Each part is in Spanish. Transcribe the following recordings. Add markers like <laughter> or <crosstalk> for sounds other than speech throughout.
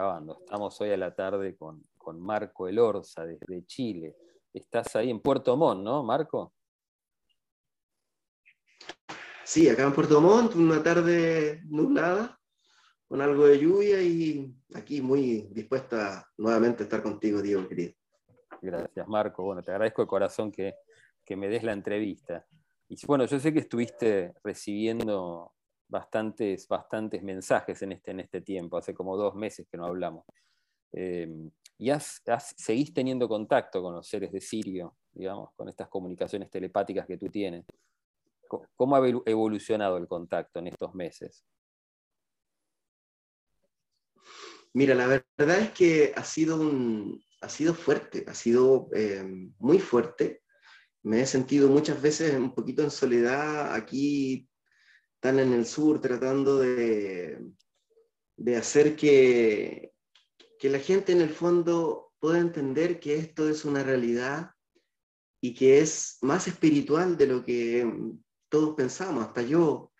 grabando. Estamos hoy a la tarde con, Marco Elorza desde Chile. Estás ahí en Puerto Montt, ¿no, Marco? Sí, acá en Puerto Montt, una tarde nublada, con algo de lluvia y aquí muy dispuesta nuevamente a estar contigo, Diego, querido. Gracias, Marco. Bueno, te agradezco de corazón que, que me des la entrevista. Y bueno, yo sé que estuviste recibiendo bastantes, bastantes mensajes en este, en este tiempo, hace como dos meses que no hablamos. Em, y has, seguís teniendo contacto con los seres de Sirio, digamos, con estas comunicaciones telepáticas que tú tienes. ¿Cómo ha evolucionado el contacto en estos meses? Mira, la verdad es que ha sido, un, ha sido fuerte, ha sido em, muy fuerte. Me he sentido muchas veces un poquito en soledad aquí están en el sur tratando de, de hacer que, que la gente en el fondo pueda entender que esto es una realidad y que es más espiritual de lo que todos pensamos. Hasta yo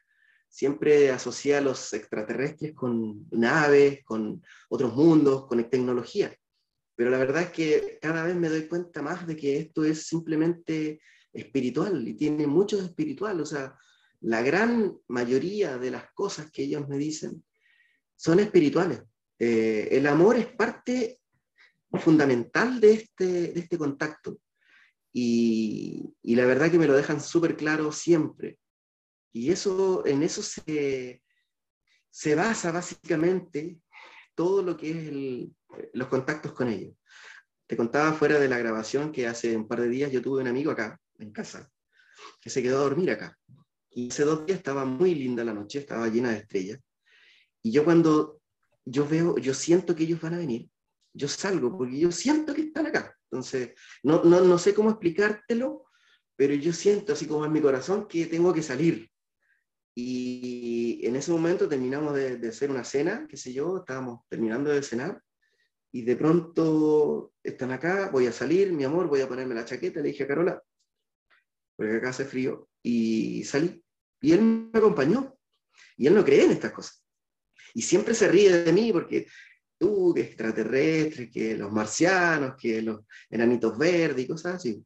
siempre asocié a los extraterrestres con naves, con otros mundos, con tecnología. Pero la verdad es que cada vez me doy cuenta más de que esto es simplemente espiritual y tiene mucho de espiritual. O sea, la gran mayoría de las cosas que ellos me dicen son espirituales. Eh, el amor es parte fundamental de este, de este contacto. Y, la verdad que me lo dejan súper claro siempre. Y eso, en eso se, se basa básicamente todo lo que es los contactos con ellos. Te contaba fuera de la grabación que hace un par de días yo tuve un amigo acá, en casa, que se quedó a dormir acá. Y hace dos días estaba muy linda la noche, estaba llena de estrellas. Y yo cuando yo veo, yo siento que ellos van a venir, yo salgo porque yo siento que están acá. Entonces, no, no, no sé cómo explicártelo, pero yo siento así como en mi corazón que tengo que salir. Y en ese momento terminamos de, de hacer una cena, qué sé yo, estábamos terminando de cenar, y de pronto están acá, voy a salir, mi amor, voy a ponerme la chaqueta, le dije a Carola, porque acá hace frío, y salí. Y él me acompañó. Y él no cree en estas cosas. Y siempre se ríe de mí porque tú, que extraterrestre, que los marcianos, que los enanitos verdes y cosas así.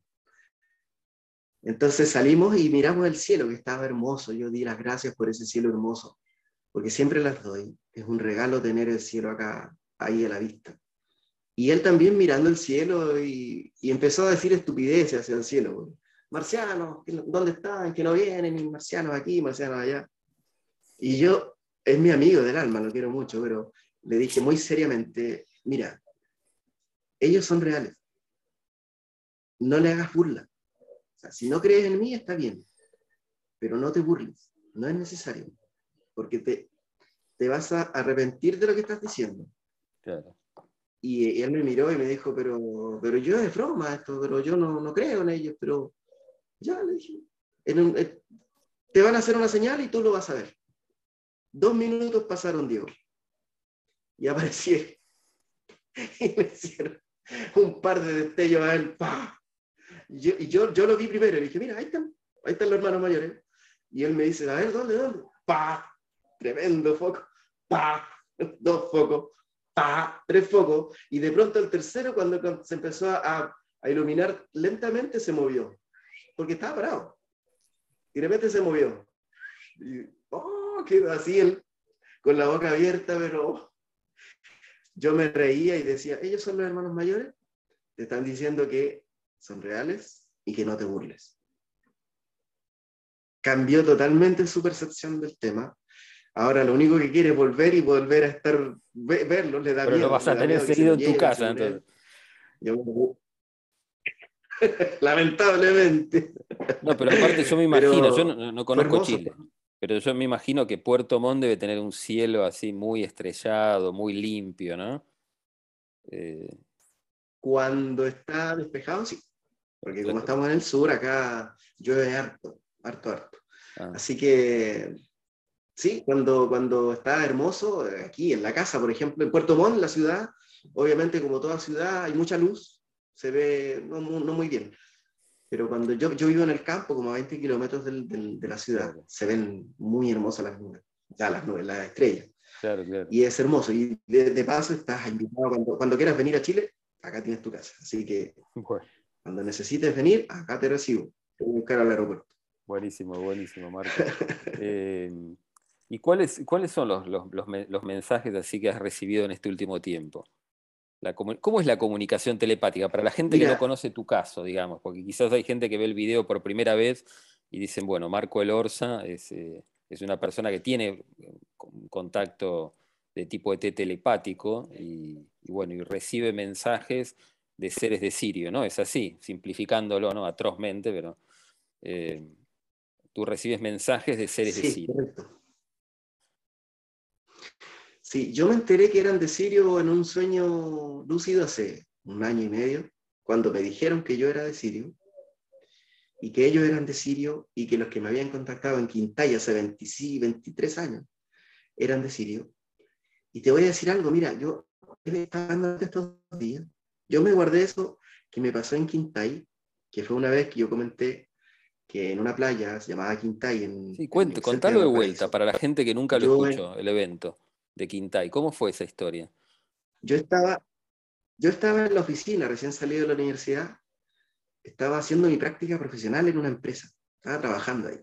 Entonces salimos y miramos el cielo, que estaba hermoso. Yo di las gracias por ese cielo hermoso, porque siempre las doy. Es un regalo tener el cielo acá, ahí a la vista. Y él también mirando el cielo y, y empezó a decir estupideces hacia el cielo marcianos, ¿dónde están? Que no vienen, y marcianos aquí, marcianos allá. Y yo, es mi amigo del alma, lo quiero mucho, pero le dije muy seriamente, mira, ellos son reales. No le hagas burla. O sea, si no crees en mí, está bien, pero no te burles, no es necesario, porque te, te vas a arrepentir de lo que estás diciendo. Y, él me miró y me dijo, pero, pero yo es broma esto, pero yo no, no creo en ellos, pero ya, le dije. Eh, te van a hacer una señal y tú lo vas a ver. Dos minutos pasaron, Diego. Y aparecí. <laughs> Y me hicieron un par de destellos a él. Y yo, yo, lo vi primero y dije, mira, ahí están, ahí están los hermanos mayores. Y él me dice, a ver, ¿dónde, dónde? ¡Pa! Tremendo foco. ¡Pa! <laughs> Dos focos. ¡Pa! Tres focos. Y de pronto el tercero, cuando se empezó a, a iluminar lentamente, se movió porque estaba parado. Y de repente se movió. Y, oh, quedó así él, con la boca abierta, pero yo me reía y decía, ellos son los hermanos mayores, te están diciendo que son reales y que no te burles. Cambió totalmente su percepción del tema. Ahora lo único que quiere es volver y volver a estar, verlo, le da Pero lo vas a tener seguido en tu casa, entonces. Yo, <laughs> Lamentablemente. No, pero aparte yo me imagino, yo no, conozco Chile, pero yo me imagino que Puerto Montt debe tener un cielo así muy estrellado, muy limpio, ¿no? Eh, Cuando está despejado, sí. Porque como estamos en el sur, acá llueve harto, harto, harto. Ah. Así que sí, cuando, cuando está hermoso, aquí en la casa, por ejemplo, en Puerto Montt, la ciudad, obviamente como toda ciudad hay mucha luz, se ve no, muy bien. Pero cuando yo, yo vivo en el campo, como a 20 kilómetros de la ciudad, se ven muy hermosas las nubes, ya las nubes, las estrellas. Y es hermoso. Y de, paso estás invitado cuando, cuando, quieras venir a Chile, acá tienes tu casa. Así que cuando necesites venir, acá te recibo. Te voy a buscar al aeropuerto. Buenísimo, buenísimo, Marco. Eh, ¿Y cuáles, cuáles son los, los, los, mensajes así que has recibido en este último tiempo? La, ¿Cómo es la comunicación telepática? Para la gente que no conoce tu caso, digamos, porque quizás hay gente que ve el video por primera vez y dicen, bueno, Marco El Orsa es, eh, es una persona que tiene un contacto de tipo ET telepático y, bueno, y recibe mensajes de seres de Sirio, ¿no? Es así, simplificándolo, ¿no? Atrozmente, pero eh, tú recibes mensajes de seres de Sirio. Correcto. Sí, yo me enteré que eran de Sirio en un sueño lúcido hace un año y medio, cuando me dijeron que yo era de Sirio y que ellos eran de Sirio y que los que me habían contactado en Quintaya hace 23 años eran de Sirio. Y te voy a decir algo, mira, yo estos días, yo me guardé eso que me pasó en Quintay, que fue una vez que yo comenté que en una playa llamada Quintay. En, sí, cuente, contalo de vuelta para la gente que nunca lo escuchó, el evento de Quintay. ¿Cómo fue esa historia? Yo estaba, yo estaba en la oficina, recién salido de la universidad, estaba haciendo mi práctica profesional en una empresa, estaba trabajando ahí.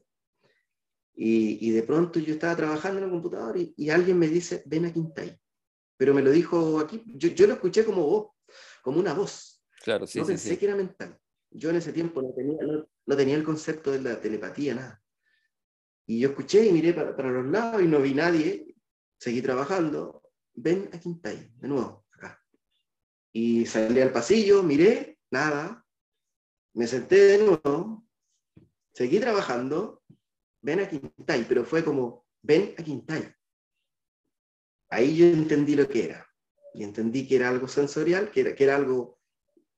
Y, y de pronto yo estaba trabajando en el computador y, y, alguien me dice, ven a Quintay. Pero me lo dijo aquí, yo, yo lo escuché como voz, como una voz. Claro, sí, no pensé que era mental. Yo en ese tiempo no tenía, no, tenía el concepto de la telepatía, nada. Y yo escuché y miré para, para, los lados y no vi nadie. Seguí trabajando. Ven a Quintay, de nuevo, acá. Y salí al pasillo, miré, nada. Me senté de nuevo, seguí trabajando, ven a Quintay, pero fue como, ven a Quintay. Ahí yo entendí lo que era. Y entendí que era algo sensorial, que era, que era algo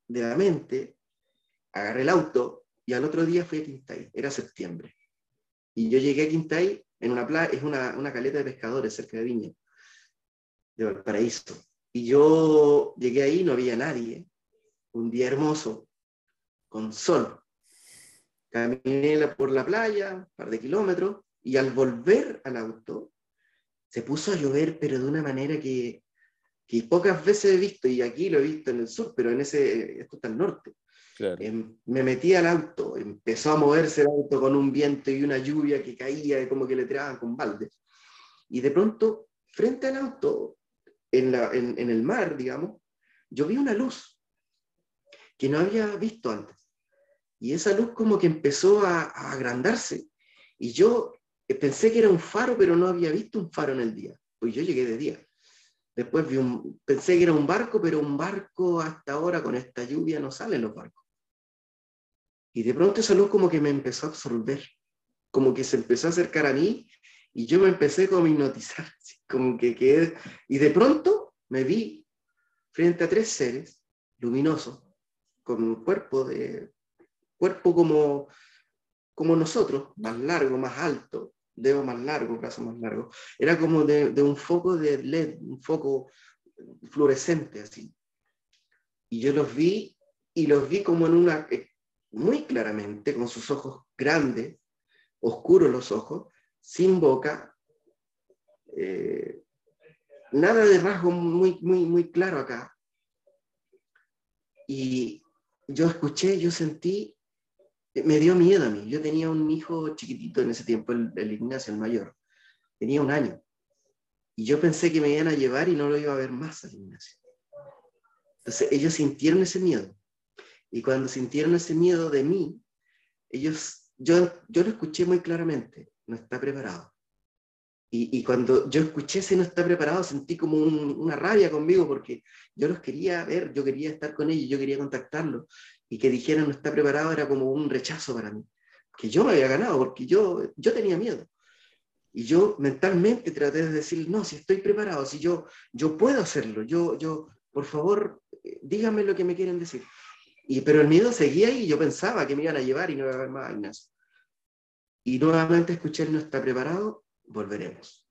de la mente. Agarré el auto y al otro día fui a Quintay. Era septiembre. Y yo llegué a Quintay en una playa, es una, una caleta de pescadores cerca de Viña, de Valparaíso. Y yo llegué ahí, no había nadie. Un día hermoso, con sol. Caminé por la playa, un par de kilómetros, y al volver al auto, se puso a llover, pero de una manera que, que pocas veces he visto, y aquí lo he visto en el sur, pero en ese, esto está al norte. Em, me metí al auto, empezó a moverse el auto con un viento y una lluvia que caía, como que le tiraban con baldes. Y de pronto, frente al auto, en, la, en, el mar, digamos, yo vi una luz que no había visto antes y esa luz como que empezó a, agrandarse. Y yo pensé que era un faro, pero no había visto un faro en el día, pues yo llegué de día. Después vi un, pensé que era un barco, pero un barco hasta ahora con esta lluvia no salen los barcos. Y de pronto esa luz como que me empezó a absorber, como que se empezó a acercar a mí y yo me empecé como a hipnotizar, como que quedé, y de pronto me vi frente a tres seres luminosos, con un cuerpo de cuerpo como, como nosotros, más largo, más alto, dedo más largo, brazo más largo. Era como de, un foco de LED, un foco fluorescente así. Y yo los vi y los vi como en una, muy claramente, con sus ojos grandes, oscuros los ojos, sin boca, eh, nada de rasgo muy, muy, muy claro acá. Y yo escuché, yo sentí me dio miedo a mí. Yo tenía un hijo chiquitito en ese tiempo, el, Ignacio, el mayor. Tenía un año. Y yo pensé que me iban a llevar y no lo iba a ver más al Ignacio. Entonces ellos sintieron ese miedo. Y cuando sintieron ese miedo de mí, ellos, yo, yo lo escuché muy claramente, no está preparado. Y, y cuando yo escuché ese no está preparado, sentí como una rabia conmigo porque yo los quería ver, yo quería estar con ellos, yo quería contactarlos y que dijeran no está preparado era como un rechazo para mí, que yo me había ganado, porque yo, yo tenía miedo. Y yo mentalmente traté de decir, no, si estoy preparado, si yo, yo puedo hacerlo, yo, yo, por favor, díganme lo que me quieren decir. Y, pero el miedo seguía ahí y yo pensaba que me iban a llevar y no iba a haber más Ignacio. Y nuevamente escuché, no está preparado, volveremos.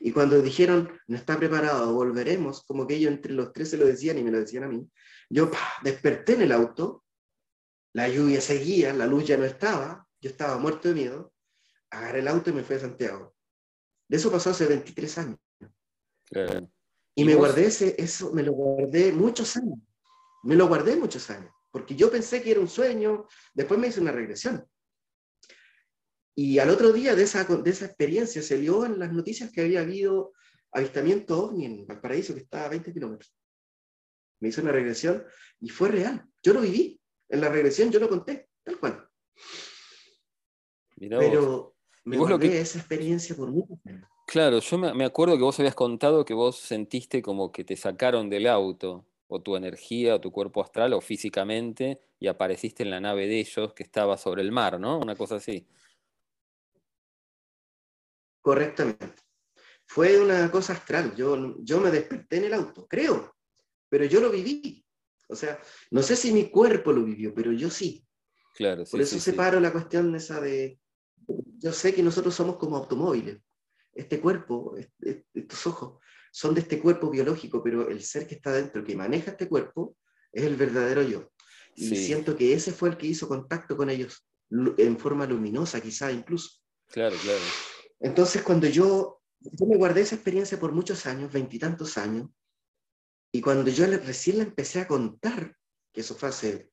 Y cuando dijeron, no está preparado, volveremos, como que ellos entre los tres se lo decían y me lo decían a mí, yo desperté en el auto la lluvia seguía, la luz ya no estaba, yo estaba muerto de miedo, agarré el auto y me fui a Santiago. De eso pasó hace 23 años. Y, me guardé ese, eso, me lo guardé muchos años. Me lo guardé muchos años, porque yo pensé que era un sueño, después me hice una regresión. Y al otro día de esa, de esa experiencia se dio en las noticias que había habido avistamiento ovni en Valparaíso, que estaba a 20 kilómetros. Me hizo una regresión y fue real. Yo lo viví. En la regresión yo lo conté, tal cual. Pero me vos esa experiencia por mucho tiempo. Claro, yo me, acuerdo que vos habías contado que vos sentiste como que te sacaron del auto, o tu energía, o tu cuerpo astral, o físicamente, y apareciste en la nave de ellos que estaba sobre el mar, ¿no? Una cosa así. Correctamente. Fue una cosa astral. Yo, yo me desperté en el auto, creo, pero yo lo viví. O sea, no sé si mi cuerpo lo vivió, pero yo sí. Claro, Por eso separo la cuestión esa de. Yo sé que nosotros somos como automóviles. Este cuerpo, estos ojos, son de este cuerpo biológico, pero el ser que está dentro, que maneja este cuerpo, es el verdadero yo. Y siento que ese fue el que hizo contacto con ellos, en forma luminosa, quizá incluso. Claro, claro. Entonces, cuando yo, yo me guardé esa experiencia por muchos años, veintitantos años, y cuando yo recién la empecé a contar, que eso fue hace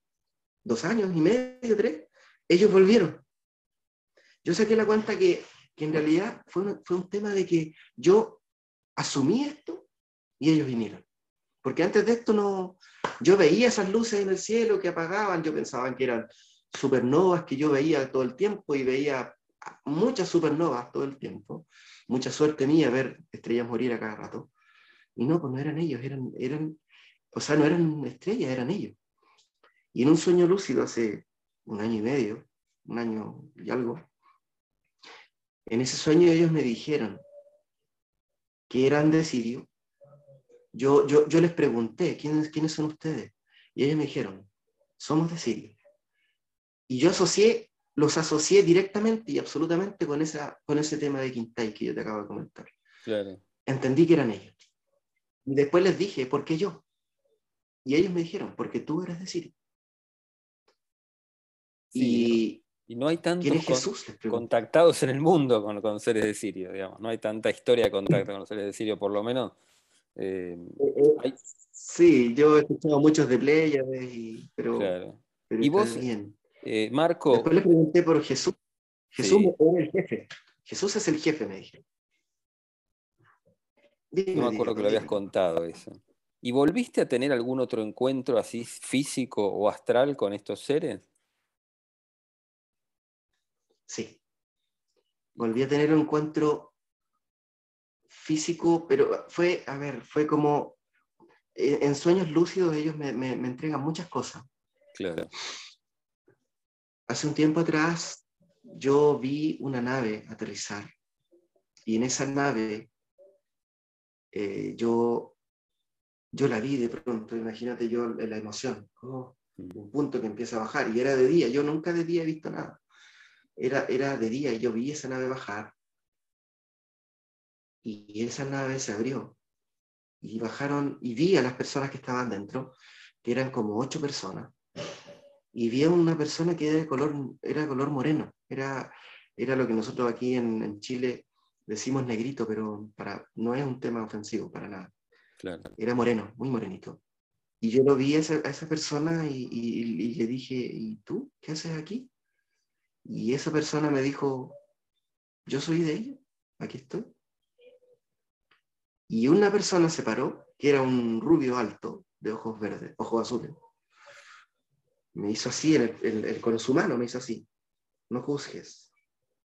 dos años y medio, tres, ellos volvieron. Yo saqué la cuenta que, que en realidad fue un, fue un tema de que yo asumí esto y ellos vinieron. Porque antes de esto no, yo veía esas luces en el cielo que apagaban, yo pensaba que eran supernovas que yo veía todo el tiempo y veía muchas supernovas todo el tiempo. Mucha suerte mía ver estrellas morir a cada rato. Y no, pues no eran ellos, eran, eran, o sea, no eran estrellas, eran ellos. Y en un sueño lúcido hace un año y medio, un año y algo, en ese sueño ellos me dijeron que eran de Sirio. Yo, yo, yo les pregunté, ¿quiénes, ¿quiénes son ustedes? Y ellos me dijeron, somos de Sirio. Y yo asocié los asocié directamente y absolutamente con, esa, con ese tema de Quintay que yo te acabo de comentar. Entendí que eran ellos. Y después les dije, ¿por qué yo? Y ellos me dijeron, porque tú eres de Siria. y, no hay tantos contactados en el mundo con, con, seres de Sirio, digamos. No hay tanta historia de contacto con los seres de Sirio, por lo menos. Eh, eh, eh, sí, yo he escuchado muchos de Pleiades, pero, pero ¿Y vos, bien. Eh, Marco. Después le pregunté por Jesús. Jesús es el jefe. Jesús es el jefe, me dije. no me acuerdo que lo habías contado eso. ¿Y volviste a tener algún otro encuentro así físico o astral con estos seres? Sí. Volví a tener un encuentro físico, pero fue, a ver, fue como en sueños lúcidos ellos me, me entregan muchas cosas. Claro. Hace un tiempo atrás yo vi una nave aterrizar y en esa nave eh, yo, yo la vi de pronto, imagínate yo la emoción, oh, un punto que empieza a bajar y era de día, yo nunca de día he visto nada, era, era de día y yo vi esa nave bajar y esa nave se abrió y bajaron y vi a las personas que estaban dentro, que eran como ocho personas y vi a una persona que era de color, era color moreno, era, era lo que nosotros aquí en, Chile decimos negrito, pero para, no es un tema ofensivo para nada. Era moreno, muy morenito. Y yo lo vi a esa, persona y, y, le dije, ¿y tú qué haces aquí? Y esa persona me dijo, yo soy de ella, aquí estoy. Y una persona se paró, que era un rubio alto, de ojos verdes, ojos azules me hizo así, el, el, con su mano me hizo así. No juzgues,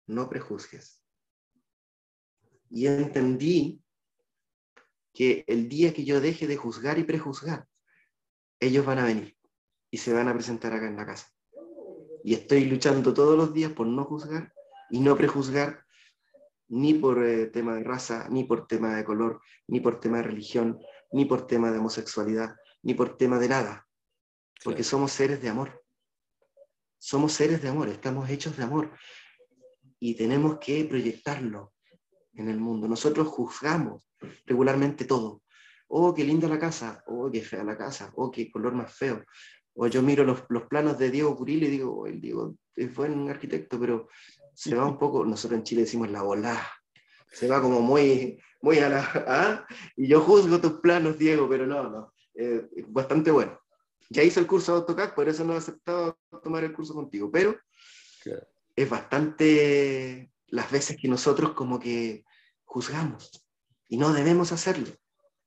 no prejuzgues. Y entendí que el día que yo deje de juzgar y prejuzgar, ellos van a venir y se van a presentar acá en la casa. Y estoy luchando todos los días por no juzgar y no prejuzgar ni por eh, tema de raza, ni por tema de color, ni por tema de religión, ni por tema de homosexualidad, ni por tema de nada porque somos seres de amor. Somos seres de amor, estamos hechos de amor y tenemos que proyectarlo en el mundo. Nosotros juzgamos regularmente todo. Oh, qué linda la casa, oh, qué fea la casa, oh, qué color más feo. O yo miro los, planos de Diego Curil y digo, el Diego es buen arquitecto, pero se va un poco, nosotros en Chile decimos la bola, Se va como muy, muy a la... ¿ah? Y yo juzgo tus planos, Diego, pero no, no. Eh, bastante bueno. Ya hice el curso de AutoCAD, por eso no he aceptado tomar el curso contigo, pero es bastante las veces que nosotros como que juzgamos y no debemos hacerlo.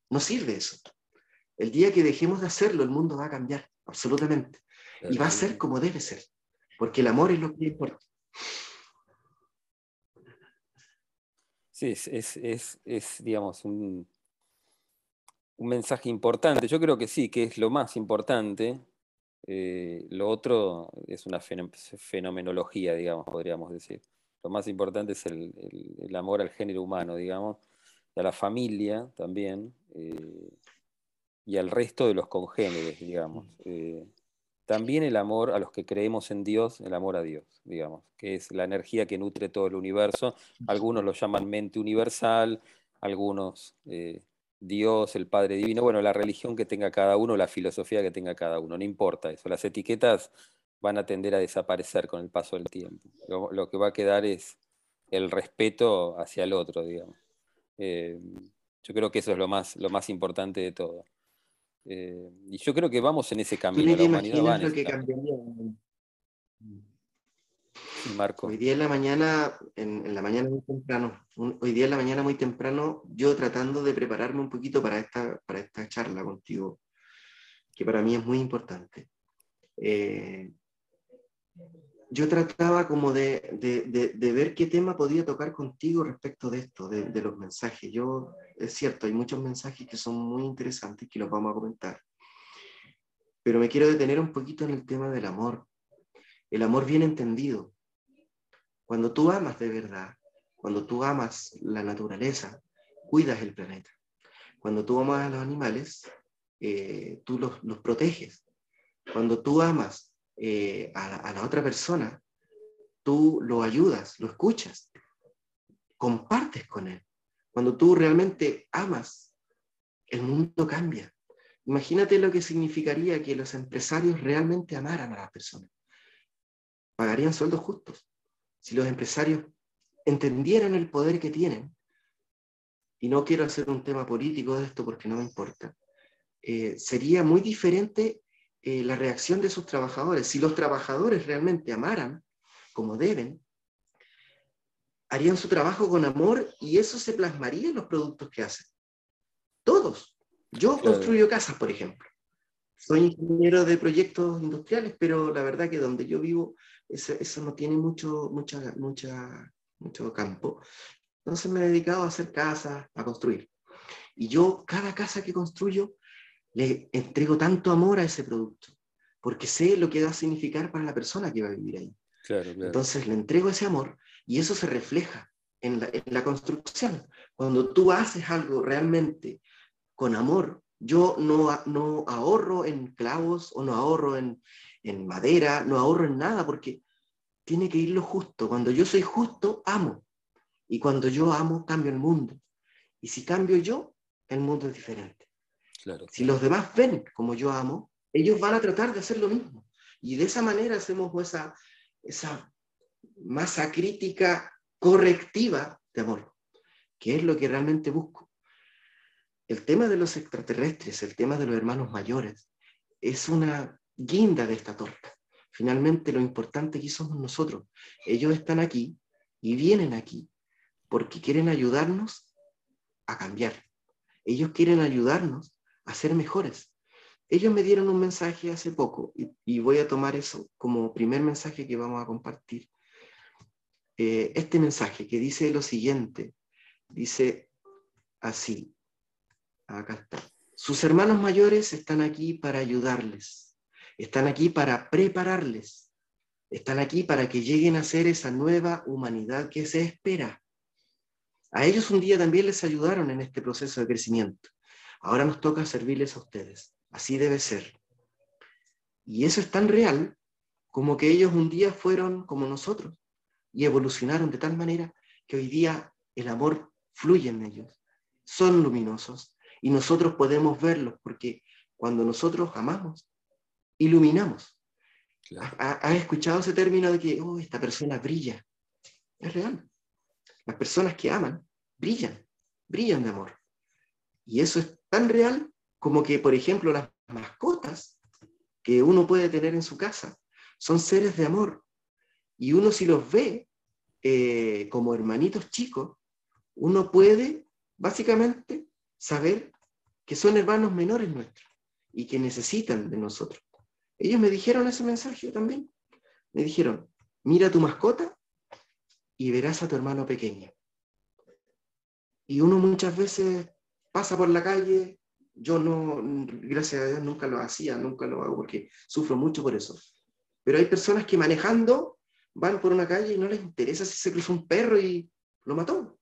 No sirve eso. El día que dejemos de hacerlo, el mundo va a cambiar, absolutamente. Y va a ser como debe ser, porque el amor es lo que importa. Sí, es, digamos, un, un, mensaje importante. Yo creo que sí, que es lo más importante. Eh, lo otro es una fenomenología, digamos, podríamos decir. Lo más importante es el, amor al género humano, digamos, a la familia también, eh, y al resto de los congéneres, digamos. Eh, también el amor a los que creemos en Dios, el amor a Dios, digamos, que es la energía que nutre todo el universo. Algunos lo llaman mente universal, algunos eh, Dios, el Padre Divino, bueno, la religión que tenga cada uno, la filosofía que tenga cada uno, no importa eso. Las etiquetas van a tender a desaparecer con el paso del tiempo. Lo, que va a quedar es el respeto hacia el otro, digamos. Eh, yo creo que eso es lo más, lo más importante de todo. Eh, y yo creo que vamos en ese camino. La humanidad lo que cambiaría? Marco. Hoy día en la mañana, en, la mañana muy temprano, hoy día en la mañana muy temprano, yo tratando de prepararme un poquito para esta, para esta charla contigo, que para mí es muy importante. Eh, yo trataba como de, de, de, ver qué tema podía tocar contigo respecto de esto, de, los mensajes. Yo, es cierto, hay muchos mensajes que son muy interesantes que los vamos a comentar, pero me quiero detener un poquito en el tema del amor. El amor bien entendido. Cuando tú amas de verdad, cuando tú amas la naturaleza, cuidas el planeta. Cuando tú amas a los animales, eh, tú los, proteges. Cuando tú amas eh, a, la, otra persona, tú lo ayudas, lo escuchas, compartes con él. Cuando tú realmente amas, el mundo cambia. Imagínate lo que significaría que los empresarios realmente amaran a las personas. Pagarían sueldos justos. Si los empresarios entendieran el poder que tienen, y no quiero hacer un tema político de esto porque no me importa, eh, sería muy diferente eh, la reacción de sus trabajadores. Si los trabajadores realmente amaran como deben, harían su trabajo con amor y eso se plasmaría en los productos que hacen. Todos. Yo construyo casas, por ejemplo. Soy ingeniero de proyectos industriales, pero la verdad que donde yo vivo, eso, eso no tiene mucho, mucha, mucha, mucho campo. Entonces me he dedicado a hacer casas, a construir. Y yo, cada casa que construyo, le entrego tanto amor a ese producto, porque sé lo que va a significar para la persona que va a vivir ahí. Entonces le entrego ese amor y eso se refleja en la, construcción. Cuando tú haces algo realmente con amor, yo no, no ahorro en clavos o no ahorro en, en madera, no ahorro en nada, porque tiene que ir lo justo. Cuando yo soy justo, amo. Y cuando yo amo, cambio el mundo. Y si cambio yo, el mundo es diferente. Si los demás ven como yo amo, ellos van a tratar de hacer lo mismo. Y de esa manera hacemos esa, esa masa crítica correctiva de amor, que es lo que realmente busco. El tema de los extraterrestres, el tema de los hermanos mayores, es una guinda de esta torta. Finalmente lo importante aquí somos nosotros. Ellos están aquí y vienen aquí porque quieren ayudarnos a cambiar. Ellos quieren ayudarnos a ser mejores. Ellos me dieron un mensaje hace poco y, voy a tomar eso como primer mensaje que vamos a compartir. Eh, este mensaje que dice lo siguiente, dice así, acá está. Sus hermanos mayores están aquí para ayudarles, están aquí para prepararles, están aquí para que lleguen a ser esa nueva humanidad que se espera. A ellos un día también les ayudaron en este proceso de crecimiento. Ahora nos toca servirles a ustedes. Así debe ser. Y eso es tan real como que ellos un día fueron como nosotros y evolucionaron de tal manera que hoy día el amor fluye en ellos. Son luminosos y nosotros podemos verlos porque cuando nosotros amamos, iluminamos. ¿Has escuchado ese término de que oh, esta persona brilla? Es real. Las personas que aman brillan, brillan de amor. Y eso es tan real como que, por ejemplo, las mascotas que uno puede tener en su casa son seres de amor. Y uno si los ve eh, como hermanitos chicos, uno puede básicamente saber que son hermanos menores nuestros y que necesitan de nosotros. Ellos me dijeron ese mensaje también. Me dijeron, mira tu mascota y verás a tu hermano pequeño. Y uno muchas veces pasa por la calle, yo no, gracias a Dios nunca lo hacía, nunca lo hago porque sufro mucho por eso. Pero hay personas que manejando van por una calle y no les interesa si se cruzó un perro y lo mató.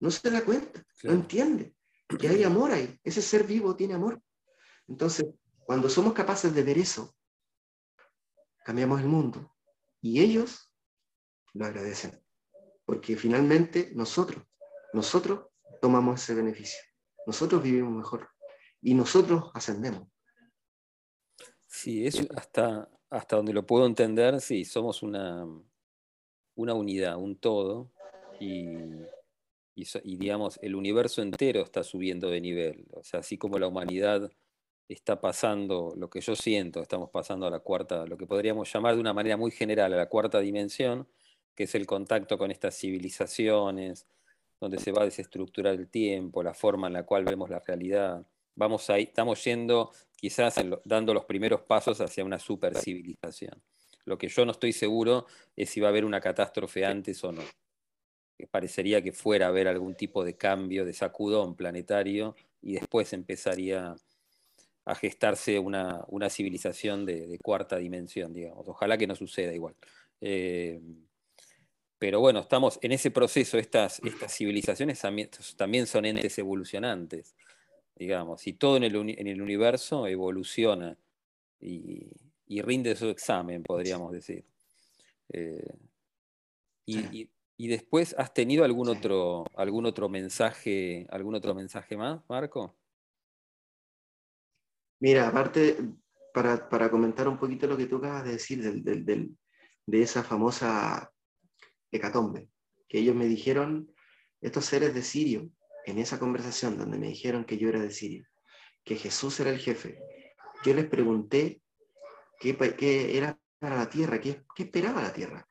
No se da cuenta, no entiende que hay amor ahí. Ese ser vivo tiene amor. Entonces, cuando somos capaces de ver eso, cambiamos el mundo. Y ellos lo agradecen. Porque finalmente nosotros, nosotros tomamos ese beneficio. Nosotros vivimos mejor. Y nosotros ascendemos. Sí, eso hasta, hasta donde lo puedo entender, sí, somos una, una unidad, un todo. Y y, digamos, el universo entero está subiendo de nivel. O sea, así como la humanidad está pasando, lo que yo siento, estamos pasando a la cuarta, lo que podríamos llamar de una manera muy general, a la cuarta dimensión, que es el contacto con estas civilizaciones, donde se va a desestructurar el tiempo, la forma en la cual vemos la realidad. Vamos ahí, estamos yendo quizás dando los primeros pasos hacia una supercivilización. Lo que yo no estoy seguro es si va a haber una catástrofe antes o no parecería que fuera a haber algún tipo de cambio, de sacudón planetario, y después empezaría a gestarse una, civilización de, cuarta dimensión, digamos. Ojalá que no suceda igual. Eh, pero bueno, estamos en ese proceso, estas, estas civilizaciones también, son entes evolucionantes, digamos, y todo en el, universo evoluciona y, rinde su examen, podríamos decir. Eh, y, y después, ¿has tenido algún otro, algún otro mensaje, algún otro mensaje más, Marco? Mira, aparte, para, comentar un poquito lo que tú acabas de decir de esa famosa hecatombe, que ellos me dijeron, estos seres de Sirio, en esa conversación donde me dijeron que yo era de Sirio, que Jesús era el jefe, yo les pregunté qué, era para la tierra, qué, esperaba la tierra.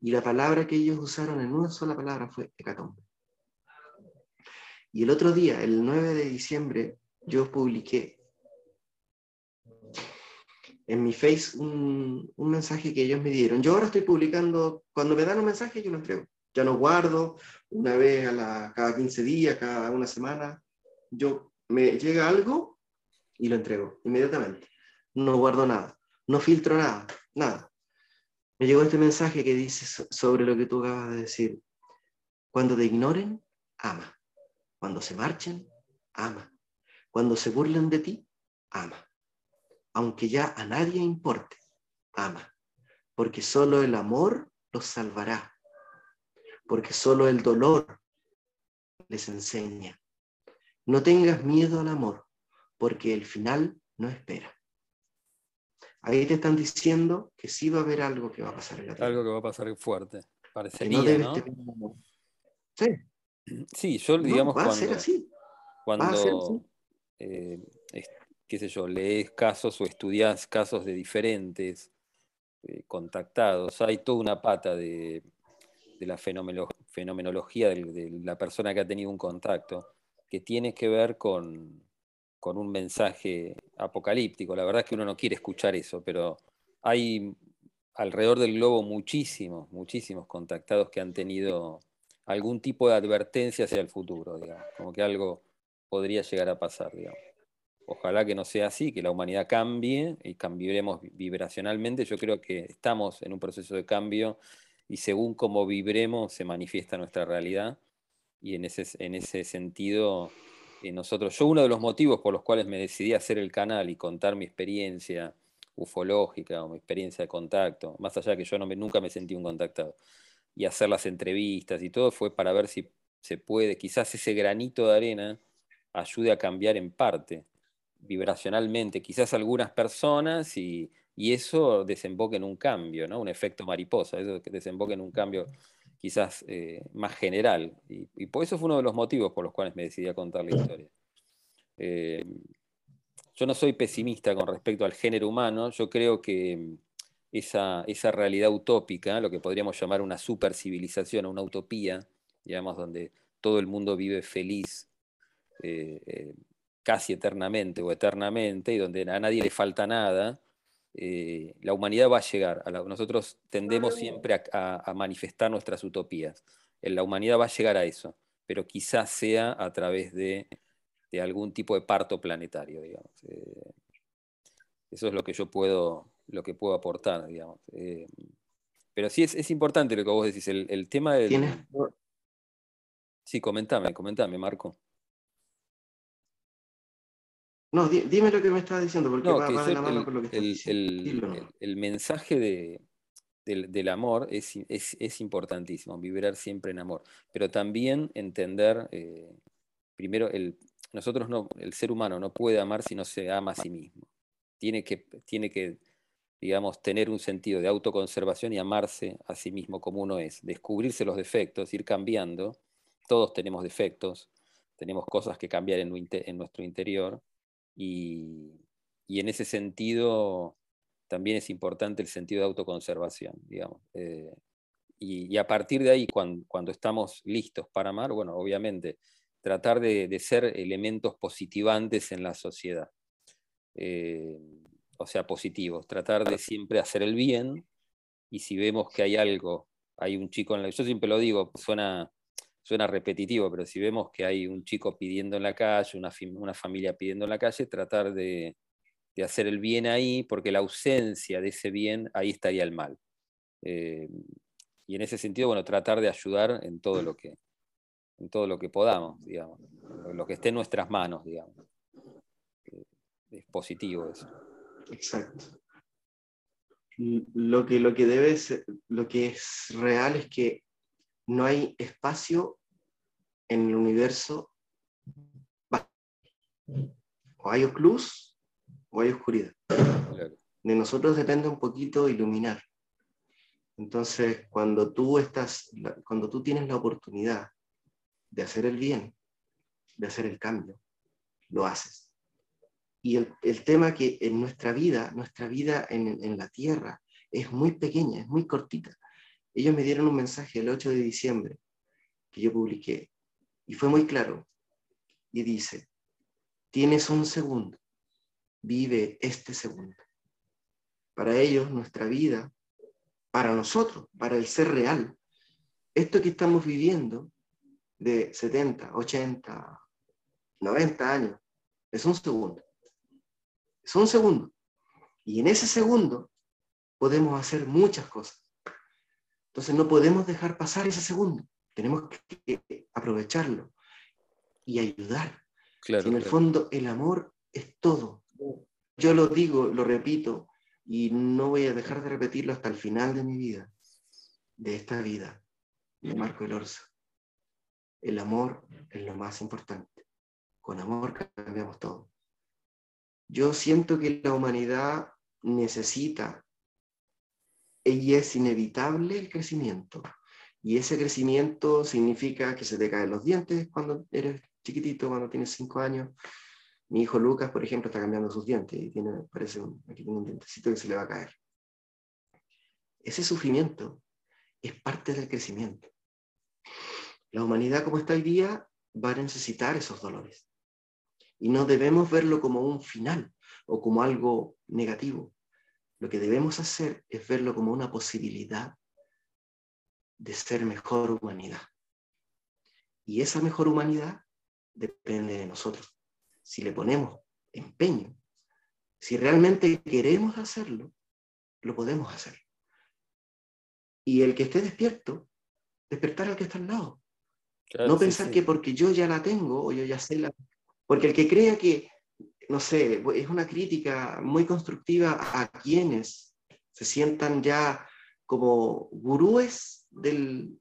Y la palabra que ellos usaron en una sola palabra fue hecatombe. Y el otro día, el 9 de diciembre, yo publiqué en mi face un, mensaje que ellos me dieron. Yo ahora estoy publicando, cuando me dan un mensaje yo lo entrego. Ya no guardo una vez a la, cada 15 días, cada una semana. Yo me llega algo y lo entrego inmediatamente. No guardo nada, no filtro nada, nada me llegó este mensaje que dice sobre lo que tú acabas de decir. Cuando te ignoren, ama. Cuando se marchen, ama. Cuando se burlen de ti, ama. Aunque ya a nadie importe, ama. Porque solo el amor los salvará. Porque solo el dolor les enseña. No tengas miedo al amor, porque el final no espera. Ahí te están diciendo que sí va a haber algo que va a pasar en la Algo que va a pasar fuerte. Parecería, ¿no? Sí. Sí, yo digamos va cuando, a ser así. Cuando, eh, qué sé yo, lees casos o estudias casos de diferentes eh, contactados, hay toda una pata de, la fenomenología de la persona que ha tenido un contacto que tiene que ver con, con un mensaje apocalíptico. La verdad es que uno no quiere escuchar eso, pero hay alrededor del globo muchísimos, muchísimos contactados que han tenido algún tipo de advertencia hacia el futuro, digamos, como que algo podría llegar a pasar, digamos. Ojalá que no sea así, que la humanidad cambie y cambiaremos vibracionalmente. Yo creo que estamos en un proceso de cambio y según cómo vibremos se manifiesta nuestra realidad. Y en ese, en ese sentido nosotros, yo uno de los motivos por los cuales me decidí hacer el canal y contar mi experiencia ufológica o mi experiencia de contacto, más allá de que yo no me, nunca me sentí un contactado, y hacer las entrevistas y todo fue para ver si se puede, quizás ese granito de arena ayude a cambiar en parte, vibracionalmente, quizás algunas personas y, y eso desemboque en un cambio, ¿no? un efecto mariposa, eso desemboque en un cambio quizás eh, más general. Y, por eso fue uno de los motivos por los cuales me decidí a contar la historia. Eh, yo no soy pesimista con respecto al género humano, yo creo que esa, esa realidad utópica, lo que podríamos llamar una supercivilización, una utopía, digamos, donde todo el mundo vive feliz eh, casi eternamente o eternamente y donde a nadie le falta nada, eh, la humanidad va a llegar. A nosotros tendemos siempre a, manifestar nuestras utopías. La humanidad va a llegar a eso, pero quizás sea a través de, algún tipo de parto planetario, digamos. Eh, eso es lo que yo puedo, lo que puedo aportar, digamos. Eh, pero sí es, importante lo que vos decís, el, tema del... Sí, comentame, comentame, Marco. No, dime lo que me estás diciendo, porque va, de la mano con lo que estás diciendo. El, mensaje del, amor es, importantísimo, vibrar siempre en amor, pero también entender, eh, primero, el, nosotros no, el ser humano no puede amar si no se ama a sí mismo. Tiene que, tiene que, digamos, tener un sentido de autoconservación y amarse a sí mismo como uno es, descubrirse los defectos, ir cambiando. Todos tenemos defectos, tenemos cosas que cambiar en nuestro interior y, en ese sentido también es importante el sentido de autoconservación, digamos. Eh, y, a partir de ahí, cuando, estamos listos para amar, bueno, obviamente, tratar de, ser elementos positivantes en la sociedad. Eh, o sea, positivos, tratar de siempre hacer el bien y si vemos que hay algo, hay un chico en la... Yo siempre lo digo, suena suena repetitivo, pero si vemos que hay un chico pidiendo en la calle, una, una familia pidiendo en la calle, tratar de, hacer el bien ahí, porque la ausencia de ese bien, ahí estaría el mal. Eh, y en ese sentido, bueno, tratar de ayudar en todo lo que, en todo lo que podamos, digamos, lo que esté en nuestras manos, digamos. Eh, es positivo eso. Exacto. Lo que, lo que debe lo que es real es que no hay espacio en el universo. O hay luz o hay oscuridad. De nosotros depende un poquito iluminar. Entonces, cuando tú estás, cuando tú tienes la oportunidad de hacer el bien, de hacer el cambio, lo haces. Y el, tema que en nuestra vida, nuestra vida en, en la tierra, es muy pequeña, es muy cortita ellos me dieron un mensaje el 8 de diciembre que yo publiqué y fue muy claro. Y dice, tienes un segundo, vive este segundo. Para ellos, nuestra vida, para nosotros, para el ser real, esto que estamos viviendo de 70, 80, 90 años, es un segundo. Es un segundo. Y en ese segundo podemos hacer muchas cosas. Entonces no podemos dejar pasar ese segundo, tenemos que aprovecharlo y ayudar. en el fondo el amor es todo. Yo lo digo, lo repito, y no voy a dejar de repetirlo hasta el final de mi vida, de esta vida, de Marco Elorza. El amor es lo más importante. Con amor cambiamos todo. Yo siento que la humanidad necesita y es inevitable el crecimiento. Y ese crecimiento significa que se te caen los dientes cuando eres chiquitito, cuando tienes cinco años. Mi hijo Lucas, por ejemplo, está cambiando sus dientes y tiene, parece un, aquí tiene un dientecito que se le va a caer. Ese sufrimiento es parte del crecimiento. La humanidad como está hoy día va a necesitar esos dolores. Y no debemos verlo como un final o como algo negativo. Lo que debemos hacer es verlo como una posibilidad de ser mejor humanidad. Y esa mejor humanidad depende de nosotros. Si le ponemos empeño, si realmente queremos hacerlo, lo podemos hacer. Y el que esté despierto, despertar al que está al lado. no pensar que porque yo ya la tengo o yo ya sé la... Porque el que crea que no sé, es una crítica muy constructiva a quienes se sientan ya como gurúes del,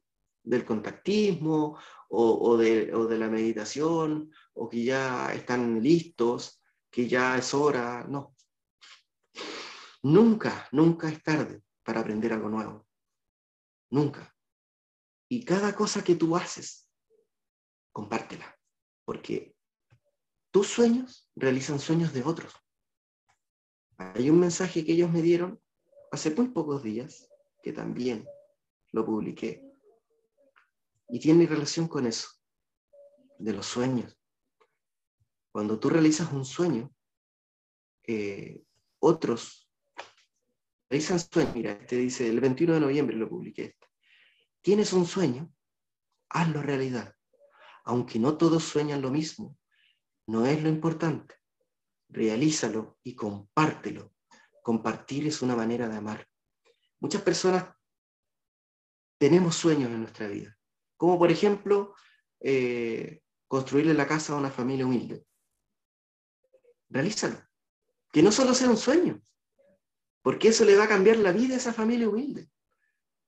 contactismo o, de, la meditación, o que ya están listos, que ya es hora. No. Nunca, nunca es tarde para aprender algo nuevo. Nunca. Y cada cosa que tú haces, compártela, porque tus sueños realizan sueños de otros. Hay un mensaje que ellos me dieron hace muy pocos días, que también lo publiqué, y tiene relación con eso, de los sueños. Cuando tú realizas un sueño, eh, otros realizan sueños. Mira, este dice, el 21 de noviembre lo publiqué. Tienes un sueño, hazlo realidad. Aunque no todos sueñan lo mismo, no es lo importante. Realízalo y compártelo. Compartir es una manera de amar. Muchas personas tenemos sueños en nuestra vida, como por ejemplo eh, construirle la casa a una familia humilde. Realízalo. Que no solo sea un sueño, porque eso le va a cambiar la vida a esa familia humilde.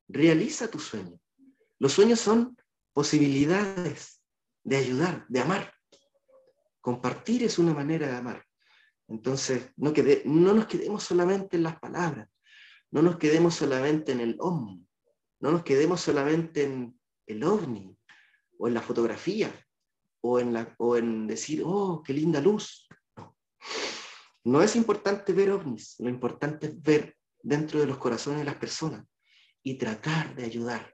Realiza tu sueño. Los sueños son posibilidades de ayudar, de amar. Compartir es una manera de amar. Entonces, no, no nos quedemos solamente en las palabras, no nos quedemos solamente en el om, no nos quedemos solamente en el ovni, o en la fotografía, o en, la, o en decir, oh, qué linda luz. No es importante ver ovnis, lo importante es ver dentro de los corazones de las personas y tratar de ayudar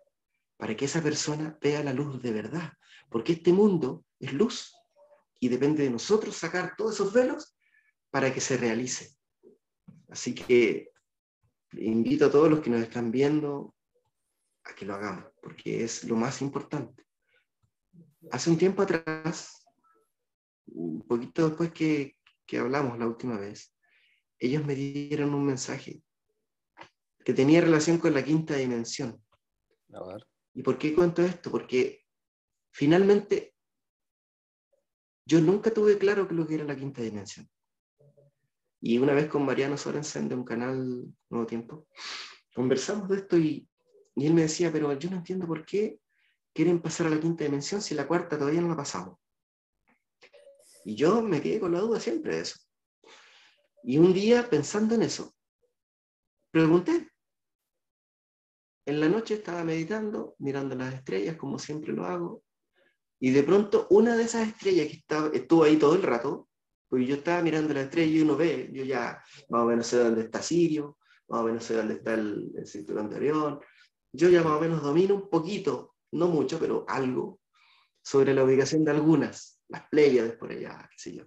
para que esa persona vea la luz de verdad, porque este mundo es luz y depende de nosotros sacar todos esos velos para que se realice. Así que invito a todos los que nos están viendo a que lo hagamos, porque es lo más importante. Hace un tiempo atrás, un poquito después que, que hablamos la última vez, ellos me dieron un mensaje que tenía relación con la quinta dimensión. ¿Y por qué cuento esto? Porque finalmente yo nunca tuve claro qué lo que era la quinta dimensión. Y una vez con Mariano Sorensen de un canal Nuevo Tiempo, conversamos de esto y él me decía, pero yo no entiendo por qué quieren pasar a la quinta dimensión si la cuarta todavía no la pasamos. Y yo me quedé con la duda siempre de eso. Y un día, pensando en eso, pregunté. En la noche estaba meditando, mirando las estrellas, como siempre lo hago, y de pronto una de esas estrellas que estaba, estuvo ahí todo el rato, pues yo estaba mirando la estrella y uno ve, yo ya más o menos sé dónde está Sirio, más o menos sé dónde está el, el cinturón de Orión, yo ya más o menos domino un poquito, no mucho, pero algo, sobre la ubicación de algunas las Pléyades por allá, qué sé yo.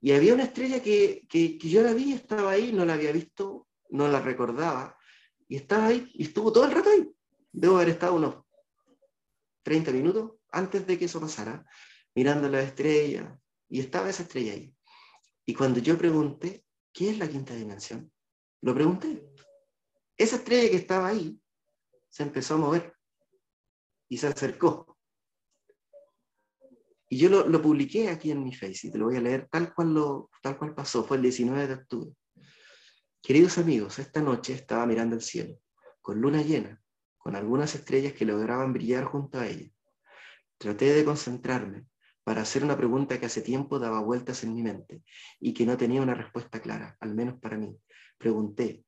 Y había una estrella que, que, yo la vi, estaba ahí, no la había visto, no la recordaba, y estaba ahí, y estuvo todo el rato ahí. Debo haber estado unos 30 minutos antes de que eso pasara, mirando la estrella, y estaba esa estrella ahí. Y cuando yo pregunté, ¿qué es la quinta dimensión? Lo pregunté. Esa estrella que estaba ahí se empezó a mover y se acercó. Y yo lo, publiqué aquí en mi Face y te lo voy a leer tal cual, lo, tal cual pasó, fue el 19 de octubre. Queridos amigos, esta noche estaba mirando el cielo, con luna llena, con algunas estrellas que lograban brillar junto a ella. Traté de concentrarme para hacer una pregunta que hace tiempo daba vueltas en mi mente y que no tenía una respuesta clara, al menos para mí. Pregunté,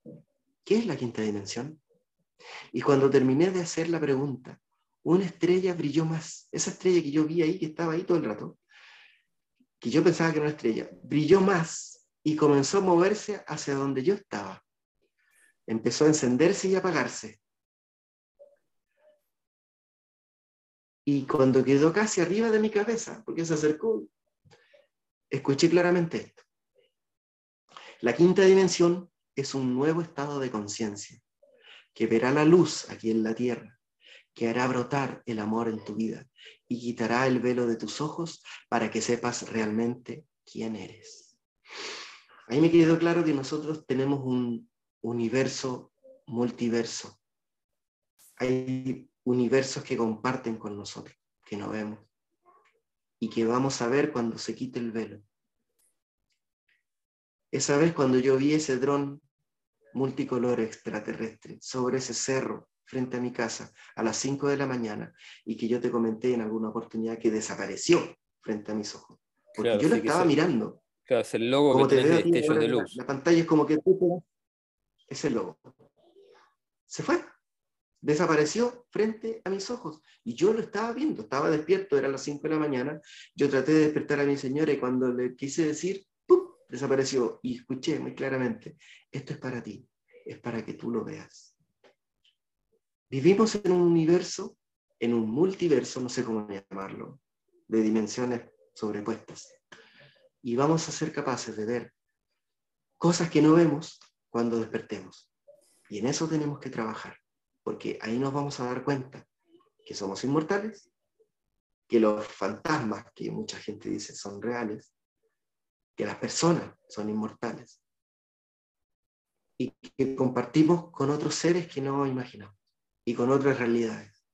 ¿qué es la quinta dimensión? Y cuando terminé de hacer la pregunta, una estrella brilló más. Esa estrella que yo vi ahí, que estaba ahí todo el rato, que yo pensaba que era una estrella, brilló más y comenzó a moverse hacia donde yo estaba. Empezó a encenderse y apagarse. Y cuando quedó casi arriba de mi cabeza, porque se acercó, escuché claramente esto. La quinta dimensión es un nuevo estado de conciencia que verá la luz aquí en la tierra que hará brotar el amor en tu vida y quitará el velo de tus ojos para que sepas realmente quién eres. Ahí me quedó claro que nosotros tenemos un universo multiverso. Hay universos que comparten con nosotros, que no vemos y que vamos a ver cuando se quite el velo. Esa vez cuando yo vi ese dron multicolor extraterrestre sobre ese cerro frente a mi casa a las 5 de la mañana y que yo te comenté en alguna oportunidad que desapareció frente a mis ojos. Porque yo lo estaba mirando. Claro, es el logo que te de luz. La, pantalla es como que es el logo. Se fue. Desapareció frente a mis ojos. Y yo lo estaba viendo, estaba despierto, eran las 5 de la mañana. Yo traté de despertar a mi señora y cuando le quise decir, ¡pum! desapareció. Y escuché muy claramente, esto es para ti, es para que tú lo veas. Vivimos en un universo, en un multiverso, no sé cómo llamarlo, de dimensiones sobrepuestas. Y vamos a ser capaces de ver cosas que no vemos cuando despertemos. Y en eso tenemos que trabajar porque ahí nos vamos a dar cuenta que somos inmortales, que los fantasmas que mucha gente dice son reales, que las personas son inmortales y que compartimos con otros seres que no imaginamos y con otras realidades.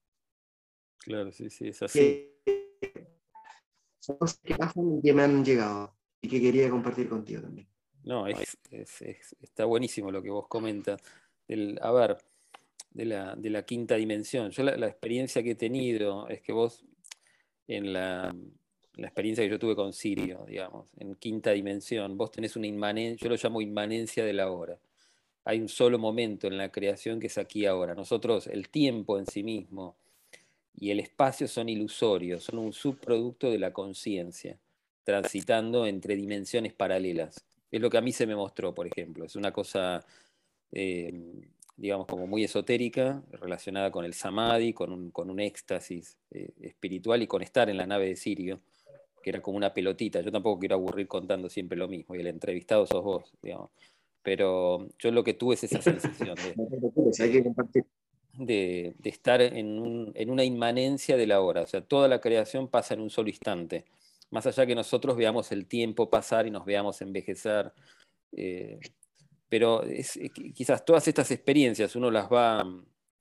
Claro, sí, sí, es así. son cosas que pasan y que me han llegado y que quería compartir contigo también. No, está buenísimo lo que vos comentas. El, a ver, de la, quinta dimensión. Yo la, experiencia que he tenido es que vos, en la, experiencia que yo tuve con Sirio, digamos, en quinta dimensión, vos tenés una inmanencia, yo lo llamo inmanencia de la hora. Hay un solo momento en la creación que es aquí ahora. Nosotros, el tiempo en sí mismo y el espacio son ilusorios, son un subproducto de la conciencia, transitando entre dimensiones paralelas. Es lo que a mí se me mostró, por ejemplo. Es una cosa eh, digamos, como muy esotérica, relacionada con el samadhi, con un, con un éxtasis eh, espiritual y con estar en la nave de Sirio, que era como una pelotita. Yo tampoco quiero aburrir contando siempre lo mismo, y el entrevistado sos vos, digamos. Pero yo lo que tuve es esa sensación de, de, estar en, un, en, una inmanencia de la hora. O sea, toda la creación pasa en un solo instante. Más allá que nosotros veamos el tiempo pasar y nos veamos envejecer, eh, pero es, eh, quizás todas estas experiencias uno las va,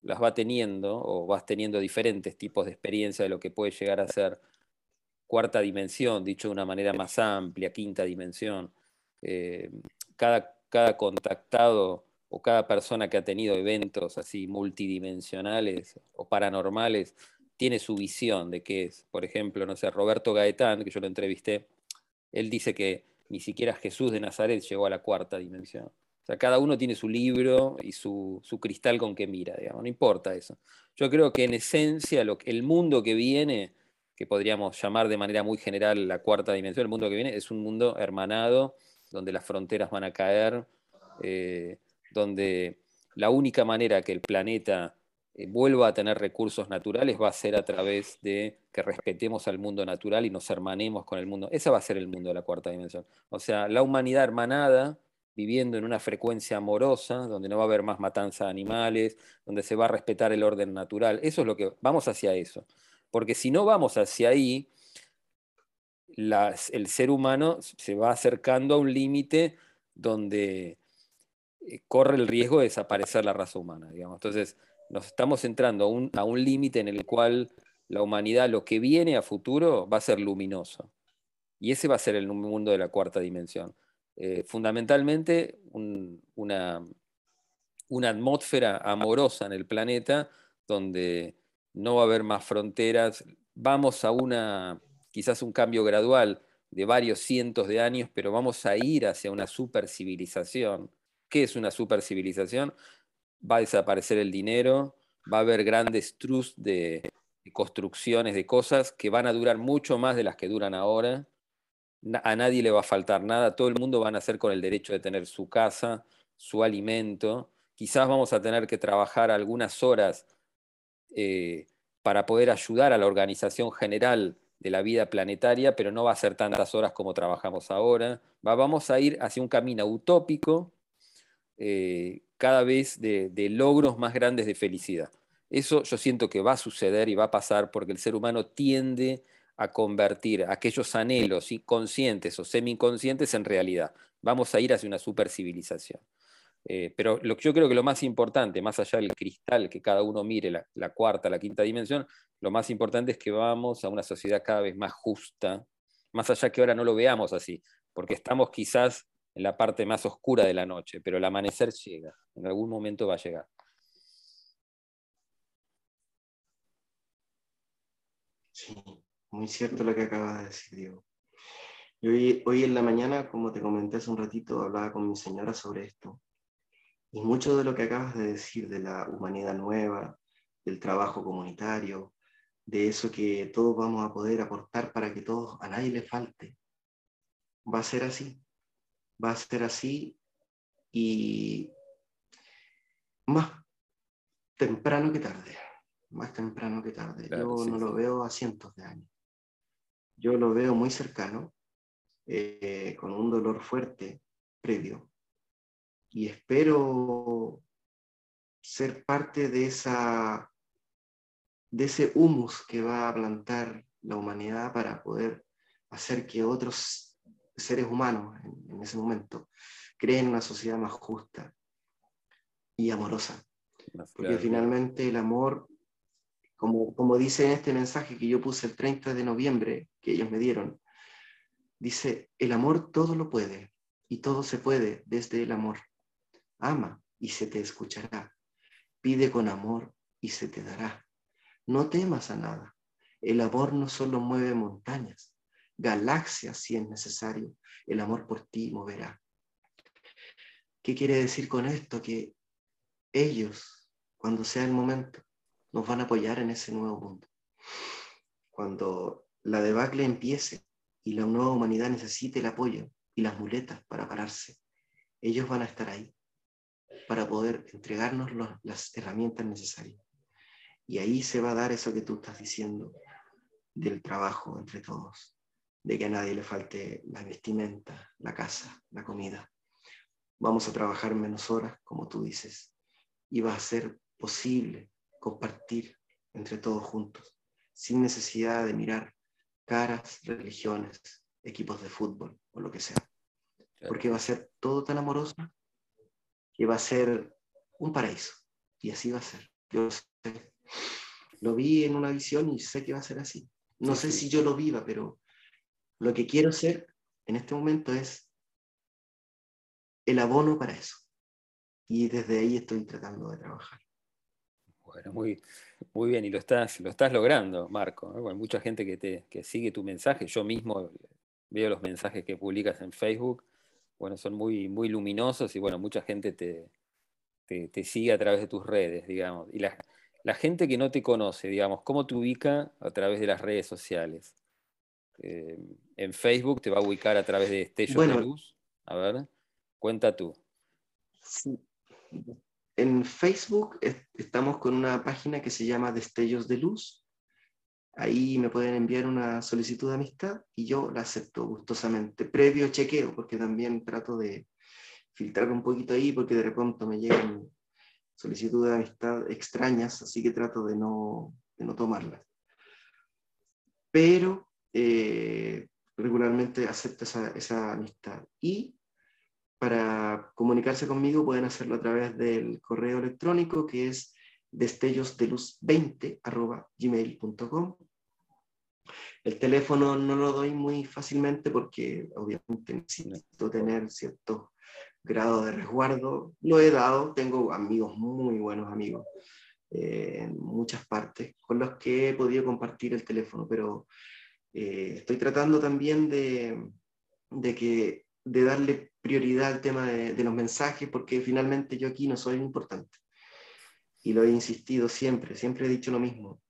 las va teniendo o vas teniendo diferentes tipos de experiencia de lo que puede llegar a ser cuarta dimensión, dicho de una manera más amplia, quinta dimensión. Eh, cada, cada contactado o cada persona que ha tenido eventos así multidimensionales o paranormales tiene su visión de qué es. Por ejemplo, no sé, Roberto Gaetán, que yo lo entrevisté, él dice que ni siquiera Jesús de Nazaret llegó a la cuarta dimensión. O sea, cada uno tiene su libro y su, cristal con que mira, digamos, no importa eso. Yo creo que en esencia el mundo que viene, que podríamos llamar de manera muy general la cuarta dimensión, el mundo que viene es un mundo hermanado, donde las fronteras van a caer, eh, donde la única manera que el planeta eh, vuelva a tener recursos naturales va a ser a través de que respetemos al mundo natural y nos hermanemos con el mundo. Ese va a ser el mundo de la cuarta dimensión. O sea, la humanidad hermanada viviendo en una frecuencia amorosa, donde no va a haber más matanza de animales, donde se va a respetar el orden natural. Eso es lo que vamos hacia eso. Porque si no vamos hacia ahí, el ser humano se va acercando a un límite donde eh, corre el riesgo de desaparecer la raza humana. Digamos. Entonces, nos estamos entrando a un, a un límite en el cual la humanidad, lo que viene a futuro, va a ser luminoso. Y ese va a ser el mundo de la cuarta dimensión. Eh, fundamentalmente una, una atmósfera amorosa en el planeta donde no va a haber más fronteras. Vamos a una, quizás un cambio gradual de varios cientos de años, pero vamos a ir hacia una supercivilización. ¿Qué es una supercivilización? Va a desaparecer el dinero, va a haber grandes trusts de construcciones de cosas que van a durar mucho más de las que duran ahora a nadie le va a faltar nada, todo el mundo va a nacer con el derecho de tener su casa, su alimento. Quizás vamos a tener que trabajar algunas horas eh, para poder ayudar a la organización general de la vida planetaria, pero no va a ser tantas horas como trabajamos ahora. vamos a ir hacia un camino utópico, eh, cada vez de, de logros más grandes de felicidad. Eso yo siento que va a suceder y va a pasar porque el ser humano tiende a convertir aquellos anhelos conscientes o semi-inconscientes en realidad. Vamos a ir hacia una supercivilización. Eh, pero lo, yo creo que lo más importante, más allá del cristal, que cada uno mire la, la, cuarta, la quinta dimensión, lo más importante es que vamos a una sociedad cada vez más justa, más allá que ahora no lo veamos así, porque estamos quizás en la parte más oscura de la noche, pero el amanecer llega, en algún momento va a llegar. Sí. Muy cierto lo que acabas de decir, Diego. hoy, hoy en la mañana, como te comenté hace un ratito, hablaba con mi señora sobre esto. Y mucho de lo que acabas de decir de la humanidad nueva, del trabajo comunitario, de eso que todos vamos a poder aportar para que todos, a nadie le falte. Va a ser así, va a ser así y más temprano que tarde, más temprano que tarde. Yo no lo veo a cientos de años. Yo lo veo muy cercano, eh, con un dolor fuerte previo. Y espero ser parte de, esa, de ese humus que va a plantar la humanidad para poder hacer que otros seres humanos en, ese momento creen una sociedad más justa y amorosa. Porque finalmente el amor, como, como dice en este mensaje que yo puse el 30 de noviembre, que ellos me dieron, dice, el amor todo lo puede y todo se puede desde el amor. Ama y se te escuchará. Pide con amor y se te dará. No temas a nada. El amor no solo mueve montañas, galaxias si es necesario. El amor por ti moverá. ¿Qué quiere decir con esto? Que ellos, cuando sea el momento, nos van a apoyar en ese nuevo mundo. Cuando la debacle empiece y la nueva humanidad necesite el apoyo y las muletas para pararse, ellos van a estar ahí para poder entregarnos las herramientas necesarias. Y ahí se va a dar eso que tú estás diciendo del trabajo entre todos, de que a nadie le falte la vestimenta, la casa, la comida. Vamos a trabajar menos horas, como tú dices, y va a ser posible compartir entre todos juntos, sin necesidad de mirar caras, religiones, equipos de fútbol o lo que sea. Porque va a ser todo tan amoroso que va a ser un paraíso. Y así va a ser. Yo sé. Lo vi en una visión y sé que va a ser así. No sé si yo lo viva, pero lo que quiero ser en este momento es el abono para eso. Y desde ahí estoy tratando de trabajar. Bueno, muy, muy bien, y lo estás, lo estás logrando, Marco. Hay mucha gente que, te, que sigue tu mensaje. Yo mismo veo los mensajes que publicas en Facebook bueno, son muy, muy luminosos y bueno, mucha gente te, te, sigue a través de tus redes, digamos. Y la, la, gente que no te conoce, digamos, ¿cómo te ubica a través de las redes sociales? Eh, en Facebook te va a ubicar a través de Destellos de Luz. A ver, cuenta tú. Sí. En Facebook estamos con una página que se llama Destellos de Luz Ahí me pueden enviar una solicitud de amistad y yo la acepto gustosamente, previo chequeo, porque también trato de filtrar un poquito ahí, porque de repente me llegan solicitudes de amistad extrañas, así que trato de no, de no tomarlas. Pero eh, regularmente acepto esa, esa amistad. Y para comunicarse conmigo pueden hacerlo a través del correo electrónico que es destellosdeluz20 arroba gmail.com. El teléfono no lo doy muy fácilmente porque obviamente necesito tener cierto grado de resguardo. Lo he dado, tengo amigos, muy buenos amigos, eh, en muchas partes, con los que he podido compartir el teléfono, pero eh, estoy tratando también de, de, que, de darle prioridad al tema de, de los mensajes porque finalmente yo aquí no soy importante y lo he insistido siempre, siempre he dicho lo mismo.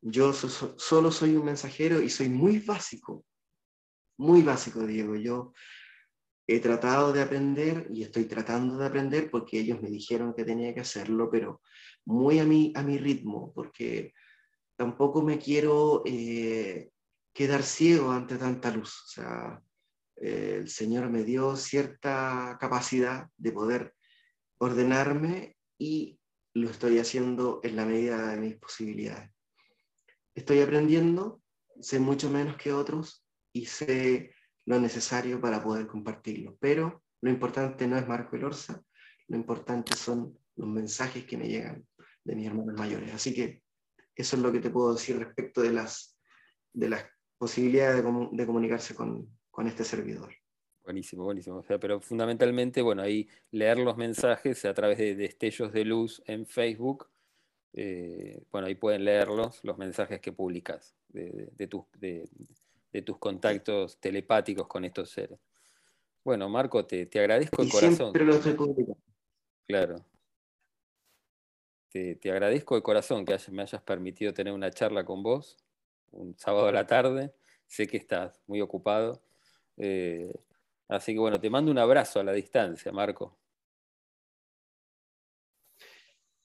Yo solo soy un mensajero y soy muy básico, muy básico, Diego. Yo he tratado de aprender y estoy tratando de aprender porque ellos me dijeron que tenía que hacerlo, pero muy a mi, a mi ritmo, porque tampoco me quiero eh, quedar ciego ante tanta luz. O sea, el Señor me dio cierta capacidad de poder ordenarme y lo estoy haciendo en la medida de mis posibilidades. Estoy aprendiendo, sé mucho menos que otros y sé lo necesario para poder compartirlo, pero lo importante no es Marco Elorza, lo importante son los mensajes que me llegan de mis hermanos mayores. Así que eso es lo que te puedo decir respecto de las, de las posibilidades de, de comunicarse con, con este servidor. Buenísimo, buenísimo. O sea, pero fundamentalmente, bueno, ahí leer los mensajes a través de destellos de luz en Facebook. Eh, bueno, ahí pueden leerlos, los mensajes que publicas de, tus, de, tus contactos telepáticos con estos seres. Bueno, Marco, te, te agradezco el corazón. Siempre lo estoy publicando. Claro. te, agradezco de corazón que me hayas permitido tener una charla con vos un sábado a la tarde. Sé que estás muy ocupado. Eh, así que bueno, te mando un abrazo a la distancia, Marco.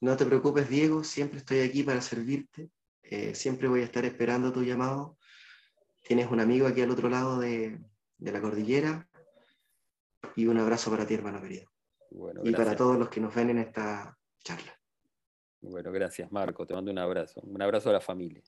No te preocupes, Diego, siempre estoy aquí para servirte. Eh, siempre voy a estar esperando tu llamado. Tienes un amigo aquí al otro lado de, la cordillera. Y un abrazo para ti, hermano querido. y para todos los que nos ven en esta charla. Bueno, gracias, Marco. Te mando un abrazo. Un abrazo a la familia.